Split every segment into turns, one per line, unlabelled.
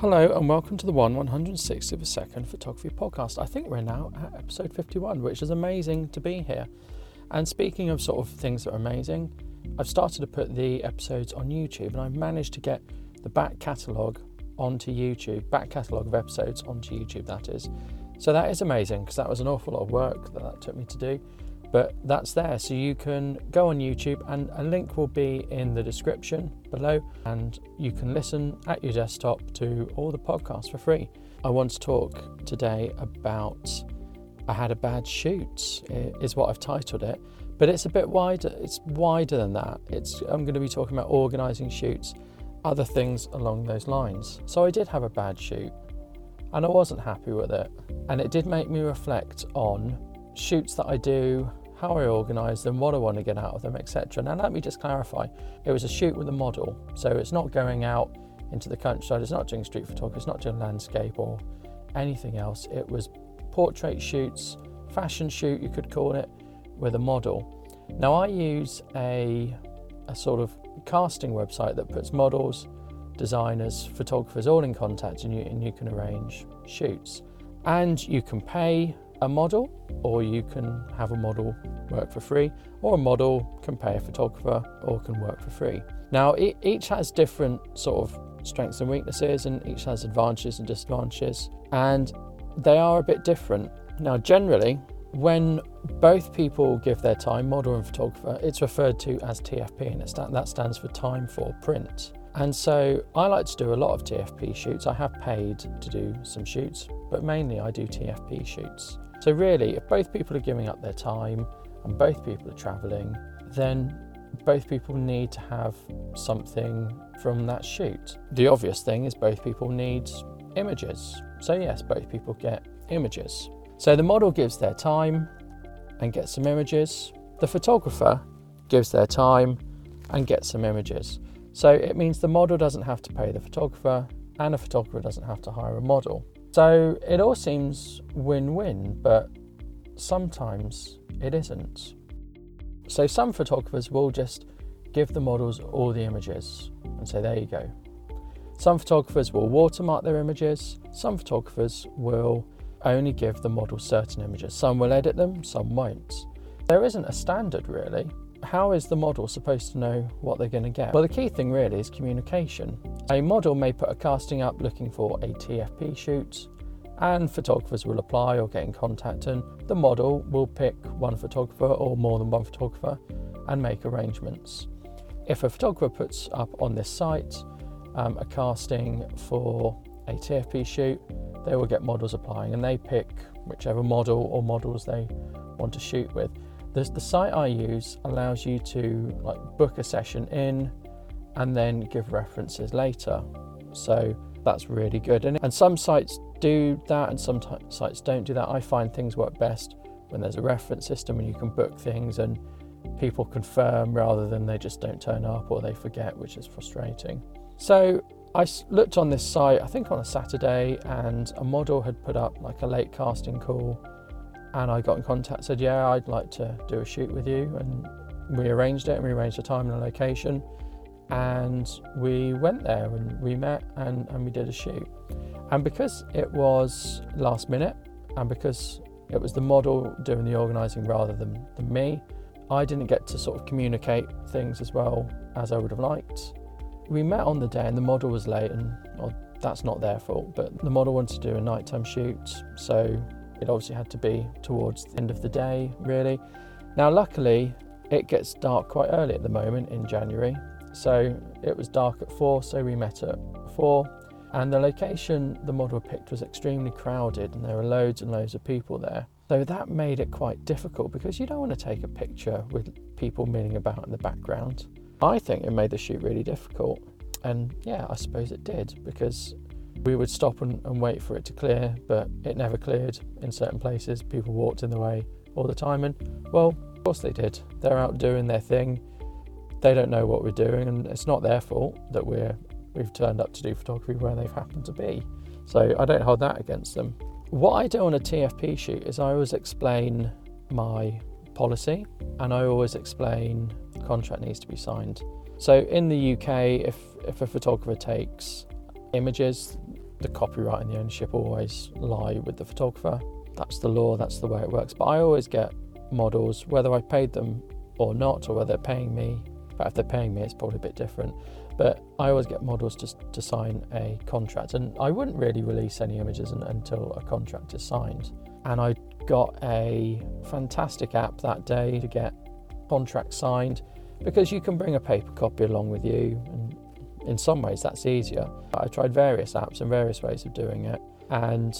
Hello and welcome to the 1 160th of a second photography podcast. I think we're now at episode 51, which is amazing to be here. And speaking of sort of things that are amazing, I've started to put the episodes on YouTube and I've managed to get the back catalogue onto YouTube, back catalogue of episodes onto YouTube, that is. So that is amazing because that was an awful lot of work that that took me to do but that's there. So you can go on youtube and a link will be in the description below and you can listen at your desktop to all the podcasts for free. I want to talk today about i had a bad shoot is what i've titled it but it's a bit wider it's wider than that. It's i'm going to be talking about organizing shoots other things along those lines. So i did have a bad shoot and i wasn't happy with it and it did make me reflect on shoots that i do how I organise them, what I want to get out of them, etc. Now, let me just clarify it was a shoot with a model, so it's not going out into the countryside, it's not doing street photography, it's not doing landscape or anything else. It was portrait shoots, fashion shoot, you could call it, with a model. Now, I use a, a sort of casting website that puts models, designers, photographers all in contact and you, and you can arrange shoots. And you can pay a model, or you can have a model work for free, or a model can pay a photographer or can work for free. Now, each has different sort of strengths and weaknesses, and each has advantages and disadvantages, and they are a bit different. Now, generally, when both people give their time, model and photographer, it's referred to as TFP, and that stands for time for print. And so I like to do a lot of TFP shoots. I have paid to do some shoots, but mainly I do TFP shoots. So, really, if both people are giving up their time and both people are travelling, then both people need to have something from that shoot. The obvious thing is both people need images. So, yes, both people get images. So, the model gives their time and gets some images. The photographer gives their time and gets some images. So, it means the model doesn't have to pay the photographer and the photographer doesn't have to hire a model. So it all seems win win, but sometimes it isn't. So some photographers will just give the models all the images and say, there you go. Some photographers will watermark their images, some photographers will only give the model certain images. Some will edit them, some won't. There isn't a standard really how is the model supposed to know what they're going to get? Well, the key thing really is communication. A model may put a casting up looking for a TFP shoot, and photographers will apply or get in contact, and the model will pick one photographer or more than one photographer and make arrangements. If a photographer puts up on this site um, a casting for a TFP shoot, they will get models applying and they pick whichever model or models they want to shoot with. The, the site I use allows you to like book a session in and then give references later. So that's really good. And, and some sites do that and some t- sites don't do that. I find things work best when there's a reference system and you can book things and people confirm rather than they just don't turn up or they forget, which is frustrating. So I looked on this site, I think on a Saturday, and a model had put up like a late casting call and I got in contact, said, Yeah, I'd like to do a shoot with you. And we arranged it and we arranged a time and a location. And we went there and we met and, and we did a shoot. And because it was last minute and because it was the model doing the organising rather than, than me, I didn't get to sort of communicate things as well as I would have liked. We met on the day and the model was late, and well, that's not their fault, but the model wanted to do a nighttime shoot, so it obviously had to be towards the end of the day, really. Now, luckily, it gets dark quite early at the moment in January. So it was dark at four, so we met at four. And the location the model picked was extremely crowded, and there were loads and loads of people there. So that made it quite difficult because you don't want to take a picture with people milling about in the background. I think it made the shoot really difficult. And yeah, I suppose it did because we would stop and, and, wait for it to clear, but it never cleared in certain places. People walked in the way all the time, and well, of course they did. They're out doing their thing. They don't know what we're doing, and it's not their fault that we're we've turned up to do photography where they've happened to be. So I don't hold that against them. What I do on a TFP shoot is I always explain my policy, and I always explain the contract needs to be signed. So in the UK, if if a photographer takes images, the copyright and the ownership always lie with the photographer. That's the law, that's the way it works. But I always get models, whether I paid them or not, or whether they're paying me. But if they're paying me, it's probably a bit different. But I always get models to, to sign a contract, and I wouldn't really release any images until a contract is signed. And I got a fantastic app that day to get contracts signed because you can bring a paper copy along with you, and in some ways that's easier. I tried various apps and various ways of doing it, and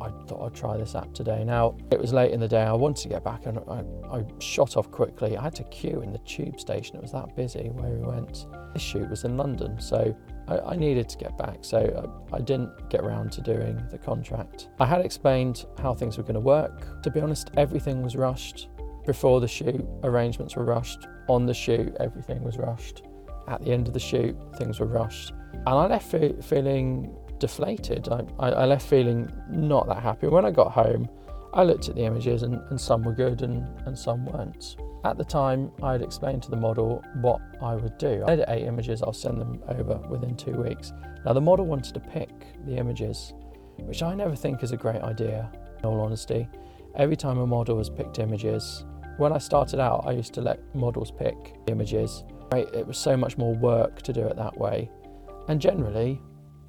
I thought I'd try this app today. Now, it was late in the day, I wanted to get back and I, I, shot off quickly. I had to queue in the tube station, it was that busy where we went. This shoot was in London, so I, I needed to get back, so I, I didn't get around to doing the contract. I had explained how things were going to work. To be honest, everything was rushed. Before the shoot, arrangements were rushed. On the shoot, everything was rushed. At the end of the shoot, things were rushed. And I left feeling deflated. I, I, left feeling not that happy. When I got home, I looked at the images and, and some were good and, and some weren't. At the time, I had explained to the model what I would do. I edit eight images, I'll send them over within two weeks. Now, the model wanted to pick the images, which I never think is a great idea, in all honesty. Every time a model has picked images, when I started out, I used to let models pick images. It was so much more work to do it that way. And generally,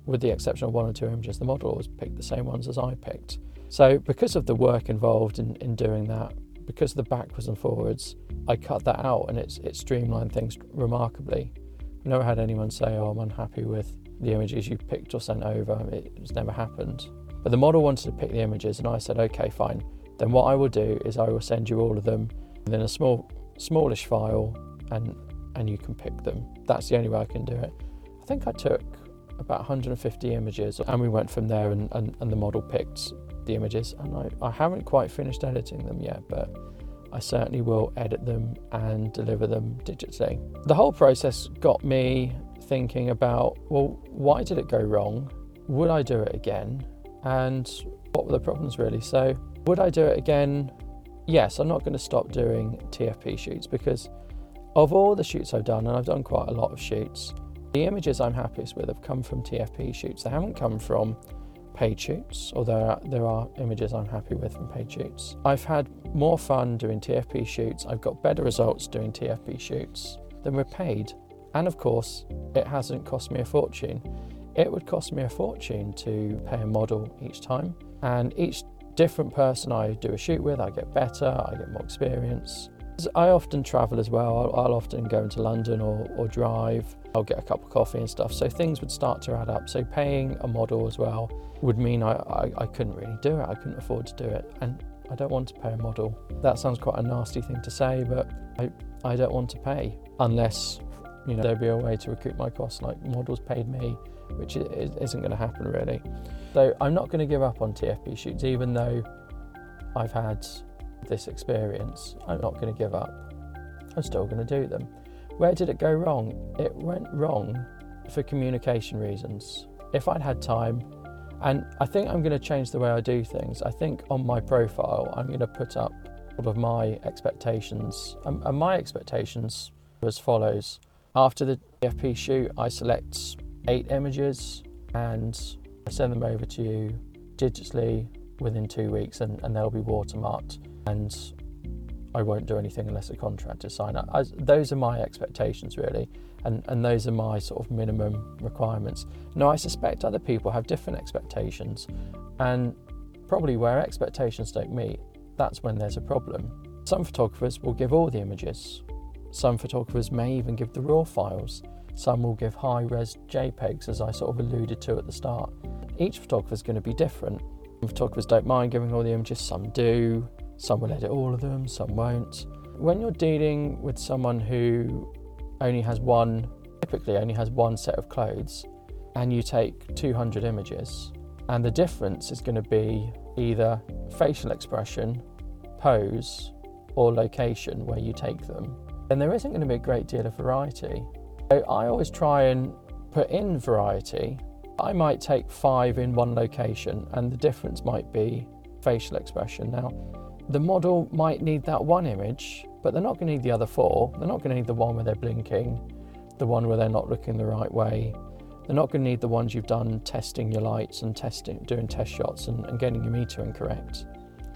with the exception of one or two images, the model always picked the same ones as I picked. So, because of the work involved in, in doing that, because of the backwards and forwards, I cut that out and it's it streamlined things remarkably. I've never had anyone say, "Oh, I'm unhappy with the images you picked or sent over." It's never happened. But the model wanted to pick the images, and I said, "Okay, fine. Then what I will do is I will send you all of them in a small, smallish file, and and you can pick them. That's the only way I can do it." I think I took about 150 images and we went from there and, and, and the model picked the images and I, I haven't quite finished editing them yet but I certainly will edit them and deliver them digitally. The whole process got me thinking about well why did it go wrong? Would I do it again? And what were the problems really? So would I do it again? Yes, I'm not going to stop doing TFP shoots because of all the shoots I've done, and I've done quite a lot of shoots, the images I'm happiest with have come from TFP shoots. They haven't come from paid shoots, although there are images I'm happy with from paid shoots. I've had more fun doing TFP shoots. I've got better results doing TFP shoots than with paid. And of course, it hasn't cost me a fortune. It would cost me a fortune to pay a model each time. And each different person I do a shoot with, I get better, I get more experience. I often travel as well. I'll, I'll often go into London or, or drive. I'll get a cup of coffee and stuff. So things would start to add up. So paying a model as well would mean I, I, I couldn't really do it. I couldn't afford to do it. And I don't want to pay a model. That sounds quite a nasty thing to say, but I, I don't want to pay unless you know there'd be a way to recoup my costs like models paid me, which isn't going to happen really. So I'm not going to give up on TFP shoots, even though I've had this experience. I'm not going to give up. I'm still going to do them. Where did it go wrong? It went wrong for communication reasons. If I'd had time, and I think I'm going to change the way I do things. I think on my profile, I'm going to put up all of my expectations. And my expectations were as follows. After the TFP shoot, I select eight images and I send them over to you digitally within two weeks and, and they'll be watermarked and I won't do anything unless a contract is signed. I, those are my expectations, really, and, and those are my sort of minimum requirements. Now, I suspect other people have different expectations, and probably where expectations don't meet, that's when there's a problem. Some photographers will give all the images, some photographers may even give the raw files, some will give high res JPEGs, as I sort of alluded to at the start. Each photographer is going to be different. Some photographers don't mind giving all the images, some do. Some will edit all of them, some won't. When you're dealing with someone who only has one, typically only has one set of clothes, and you take 200 images, and the difference is going to be either facial expression, pose, or location where you take them, then there isn't going to be a great deal of variety. So I always try and put in variety. I might take five in one location, and the difference might be facial expression. Now, the model might need that one image, but they're not going to need the other four. They're not going to need the one where they're blinking, the one where they're not looking the right way, They're not going to need the ones you've done testing your lights and testing, doing test shots and, and getting your metering correct.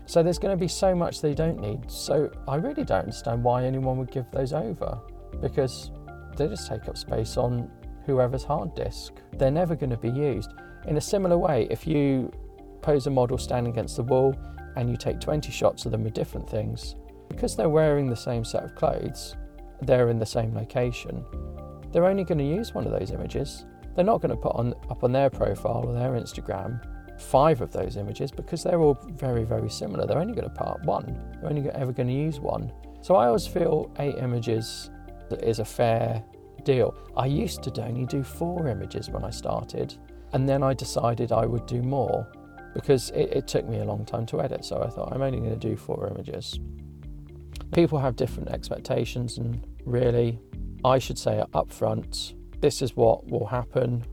So there's going to be so much they don't need. So I really don't understand why anyone would give those over because they just take up space on whoever's hard disk. They're never going to be used. In a similar way, if you pose a model standing against the wall and you take 20 shots of them with different things, because they're wearing the same set of clothes, they're in the same location, they're only going to use one of those images. They're not going to put on up on their profile or their Instagram five of those images because they're all very, very similar. They're only going to up one. They're only ever going to use one. So I always feel eight images is a fair deal. I used to only do four images when I started, and then I decided I would do more because it, it took me a long time to edit. So I thought I'm only going to do four images. People have different expectations, and really, I should say up front, this is what will happen.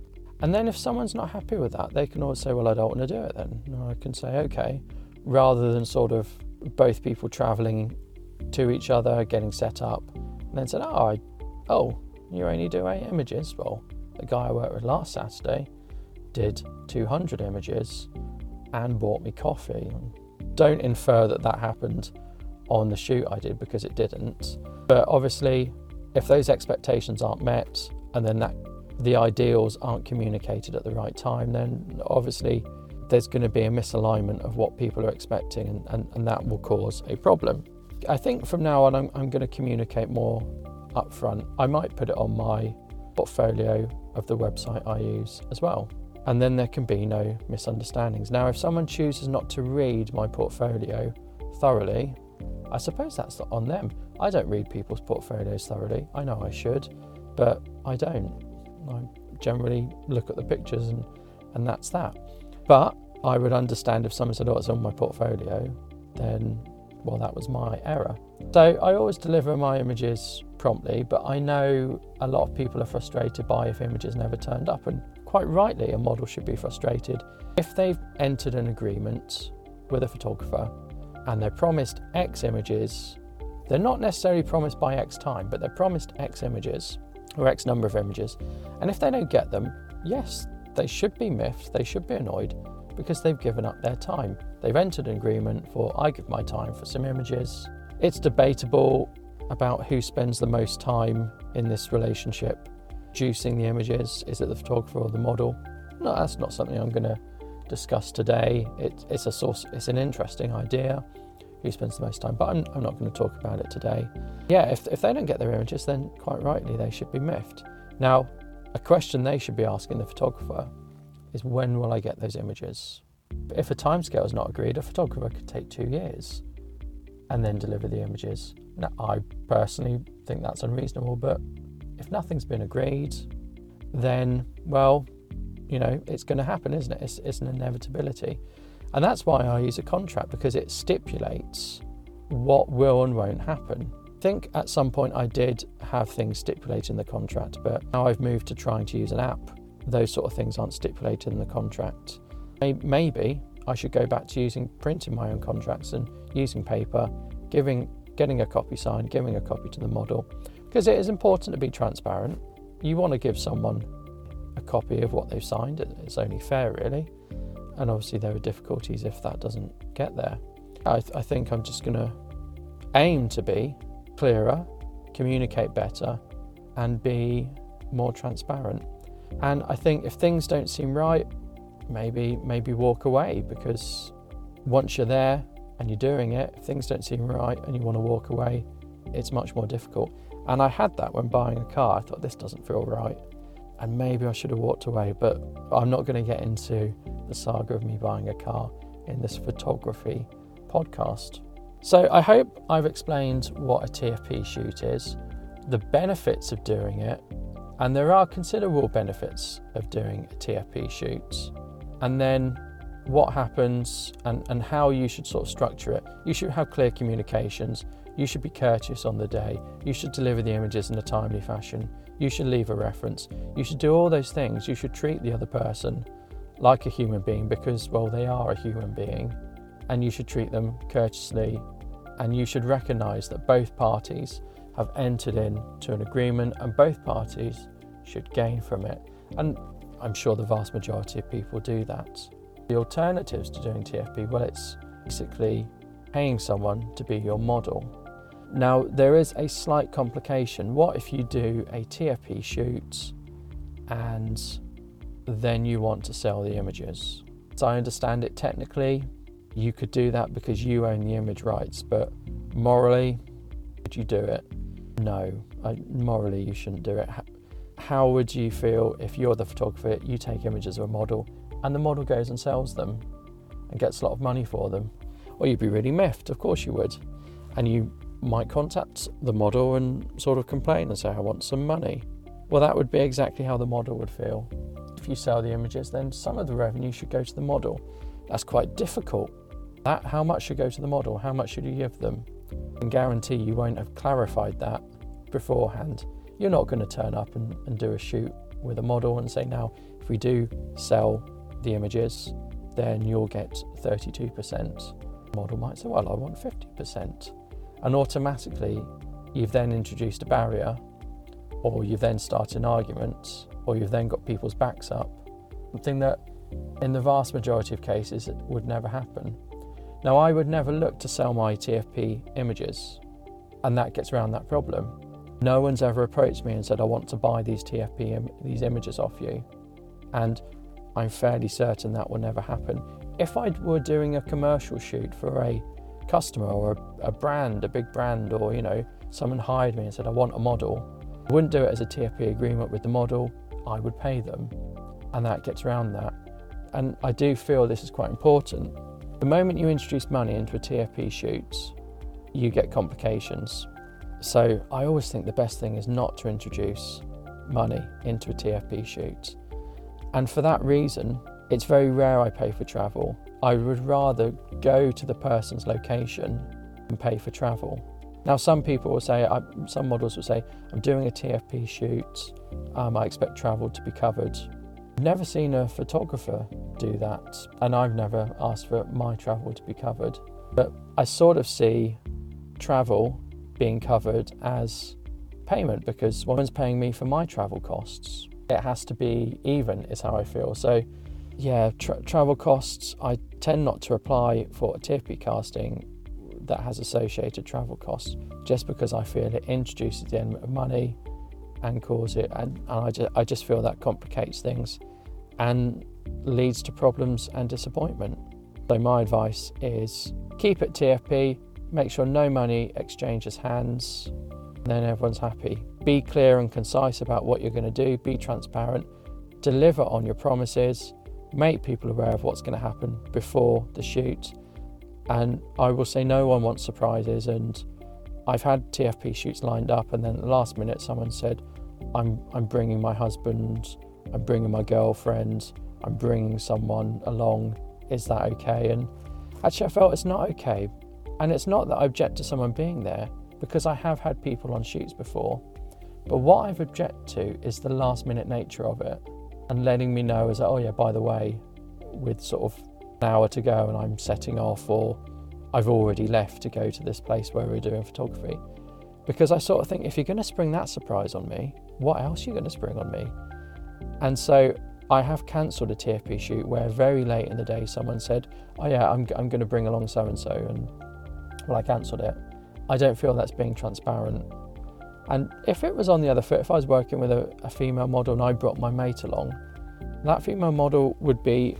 And then if someone's not happy with that, they can always say, Well, I don't want to do it then. And I can say, Okay, rather than sort of both people traveling to each other, getting set up, and then said, Oh, I, oh, you only do eight images. Well, the guy I worked with last Saturday did 200 images and bought me coffee. Don't infer that that happened on the shoot I did because it didn't. But obviously, if those expectations aren't met and then that the ideals aren't communicated at the right time, then obviously there's going to be a misalignment of what people are expecting, and, and, and that will cause a problem. I think from now on, I'm, I'm going to communicate more upfront. I might put it on my portfolio of the website I use as well. And then there can be no misunderstandings. Now, if someone chooses not to read my portfolio thoroughly, I suppose that's on them. I don't read people's portfolios thoroughly. I know I should, but I don't. I generally look at the pictures and, and that's that. But I would understand if someone said, Oh, it's on my portfolio, then, well, that was my error. So I always deliver my images promptly, but I know a lot of people are frustrated by if images never turned up, and quite rightly, a model should be frustrated. If they've entered an agreement with a photographer and they're promised X images, they're not necessarily promised by X time, but they're promised X images or X number of images. And if they don't get them, yes, they should be miffed, they should be annoyed because they've given up their time. They've entered an agreement for I give my time for some images. It's debatable about who spends the most time in this relationship producing the images. Is it the photographer or the model? No, that's not something I'm going to discuss today. It, it's a source. It's an interesting idea. Who spends the most time? But I'm, I'm not going to talk about it today. Yeah, if, if they don't get their images, then quite rightly they should be miffed. Now, a question they should be asking the photographer is when will I get those images? If a timescale is not agreed, a photographer could take two years and then deliver the images. Now, I personally think that's unreasonable, but if nothing's been agreed, then, well, you know, it's going to happen, isn't it? It's, it's an inevitability. And that's why I use a contract because it stipulates what will and won't happen. I think at some point I did have things stipulated in the contract, but now I've moved to trying to use an app. Those sort of things aren't stipulated in the contract. Maybe I should go back to using printing my own contracts and using paper, giving, getting a copy signed, giving a copy to the model, because it is important to be transparent. You want to give someone a copy of what they've signed, it's only fair, really. And obviously, there are difficulties if that doesn't get there. I, th- I think I'm just going to aim to be clearer, communicate better, and be more transparent. And I think if things don't seem right, maybe maybe walk away because once you're there and you're doing it, if things don't seem right and you want to walk away, it's much more difficult. And I had that when buying a car. I thought this doesn't feel right. And maybe I should have walked away, but I'm not going to get into the saga of me buying a car in this photography podcast. So I hope I've explained what a TFP shoot is, the benefits of doing it, and there are considerable benefits of doing a TFP shoot. And then what happens and, and how you should sort of structure it. You should have clear communications. You should be courteous on the day. You should deliver the images in a timely fashion. You should leave a reference. You should do all those things. You should treat the other person like a human being because, well, they are a human being. And you should treat them courteously. And you should recognize that both parties have entered into an agreement and both parties should gain from it. And I'm sure the vast majority of people do that. The alternatives to doing TFP, well, it's basically paying someone to be your model. Now, there is a slight complication. What if you do a TFP shoot and then you want to sell the images? As I understand it, technically, you could do that because you own the image rights, but morally, would you do it? No, I, morally, you shouldn't do it. How would you feel if you're the photographer, you take images of a model, and the model goes and sells them and gets a lot of money for them? Well, you'd be really miffed, of course you would. And you might contact the model and sort of complain and say, I want some money. Well, that would be exactly how the model would feel. If you sell the images, then some of the revenue should go to the model. That's quite difficult. That how much should go to the model? How much should you give them? And guarantee you won't have clarified that beforehand. You're not going to turn up and, and do a shoot with a model and say, now, if we do sell the images, then you'll get 32%. The model might say, well, I want 50%. And automatically, you've then introduced a barrier, or you've then started an argument, or you've then got people's backs up. Something that, in the vast majority of cases, would never happen. Now, I would never look to sell my TFP images, and that gets around that problem. No one's ever approached me and said, I want to buy these TFP, Im- these images off you. And I'm fairly certain that will never happen. If I were doing a commercial shoot for a customer or a, a brand, a big brand, or you know, someone hired me and said, I want a model, I wouldn't do it as a TFP agreement with the model, I would pay them. And that gets around that. And I do feel this is quite important the moment you introduce money into a TFP shoot, you get complications. So I always think the best thing is not to introduce money into a TFP shoot. And for that reason, it's very rare I pay for travel. I would rather go to the person's location and pay for travel. Now, some people will say, some models will say, I'm doing a TFP shoot, um, I expect travel to be covered. I've never seen a photographer do that, and I've never asked for my travel to be covered. But I sort of see travel being covered as payment because one's paying me for my travel costs. It has to be even, is how I feel. So, yeah, tra- travel costs, I tend not to apply for a TFP casting that has associated travel costs just because I feel it introduces the element of money and cause it, and, and I, just, I just feel that complicates things and leads to problems and disappointment. So, my advice is keep it TFP, make sure no money exchanges hands, then everyone's happy. Be clear and concise about what you're going to do, be transparent, deliver on your promises, make people aware of what's going to happen before the shoot. And I will say, no one wants surprises. And I've had TFP shoots lined up, and then at the last minute, someone said, I'm, I'm bringing my husband I'm bringing my girlfriend, I'm bringing someone along, is that okay? And actually, I felt it's not okay. And it's not that I object to someone being there, because I have had people on shoots before. But what I've objected to is the last minute nature of it and letting me know as, oh, yeah, by the way, with sort of an hour to go and I'm setting off, or I've already left to go to this place where we're doing photography. Because I sort of think if you're going to spring that surprise on me, what else are you going to spring on me? And so I have cancelled a TFP shoot where very late in the day someone said, Oh, yeah, I'm, I'm going to bring along so and so. And well, I cancelled it. I don't feel that's being transparent. And if it was on the other foot, if I was working with a, a female model and I brought my mate along, that female model would be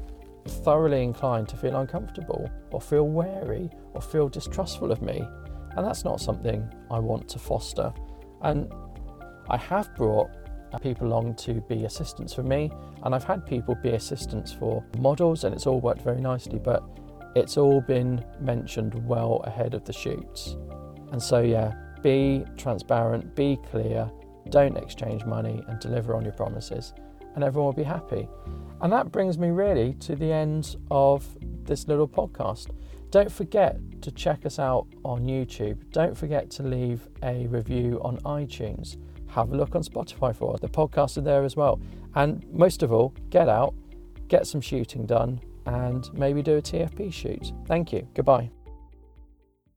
thoroughly inclined to feel uncomfortable or feel wary or feel distrustful of me. And that's not something I want to foster. And I have brought people along to be assistants for me, and I've had people be assistants for models, and it's all worked very nicely, but it's all been mentioned well ahead of the shoots. And so, yeah, be transparent, be clear, don't exchange money, and deliver on your promises, and everyone will be happy. And that brings me really to the end of this little podcast. Don't forget to check us out on YouTube. Don't forget to leave a review on iTunes have a look on Spotify for us. The podcasts are there as well. And most of all, get out, get some shooting done, and maybe do a TFP shoot. Thank you. Goodbye.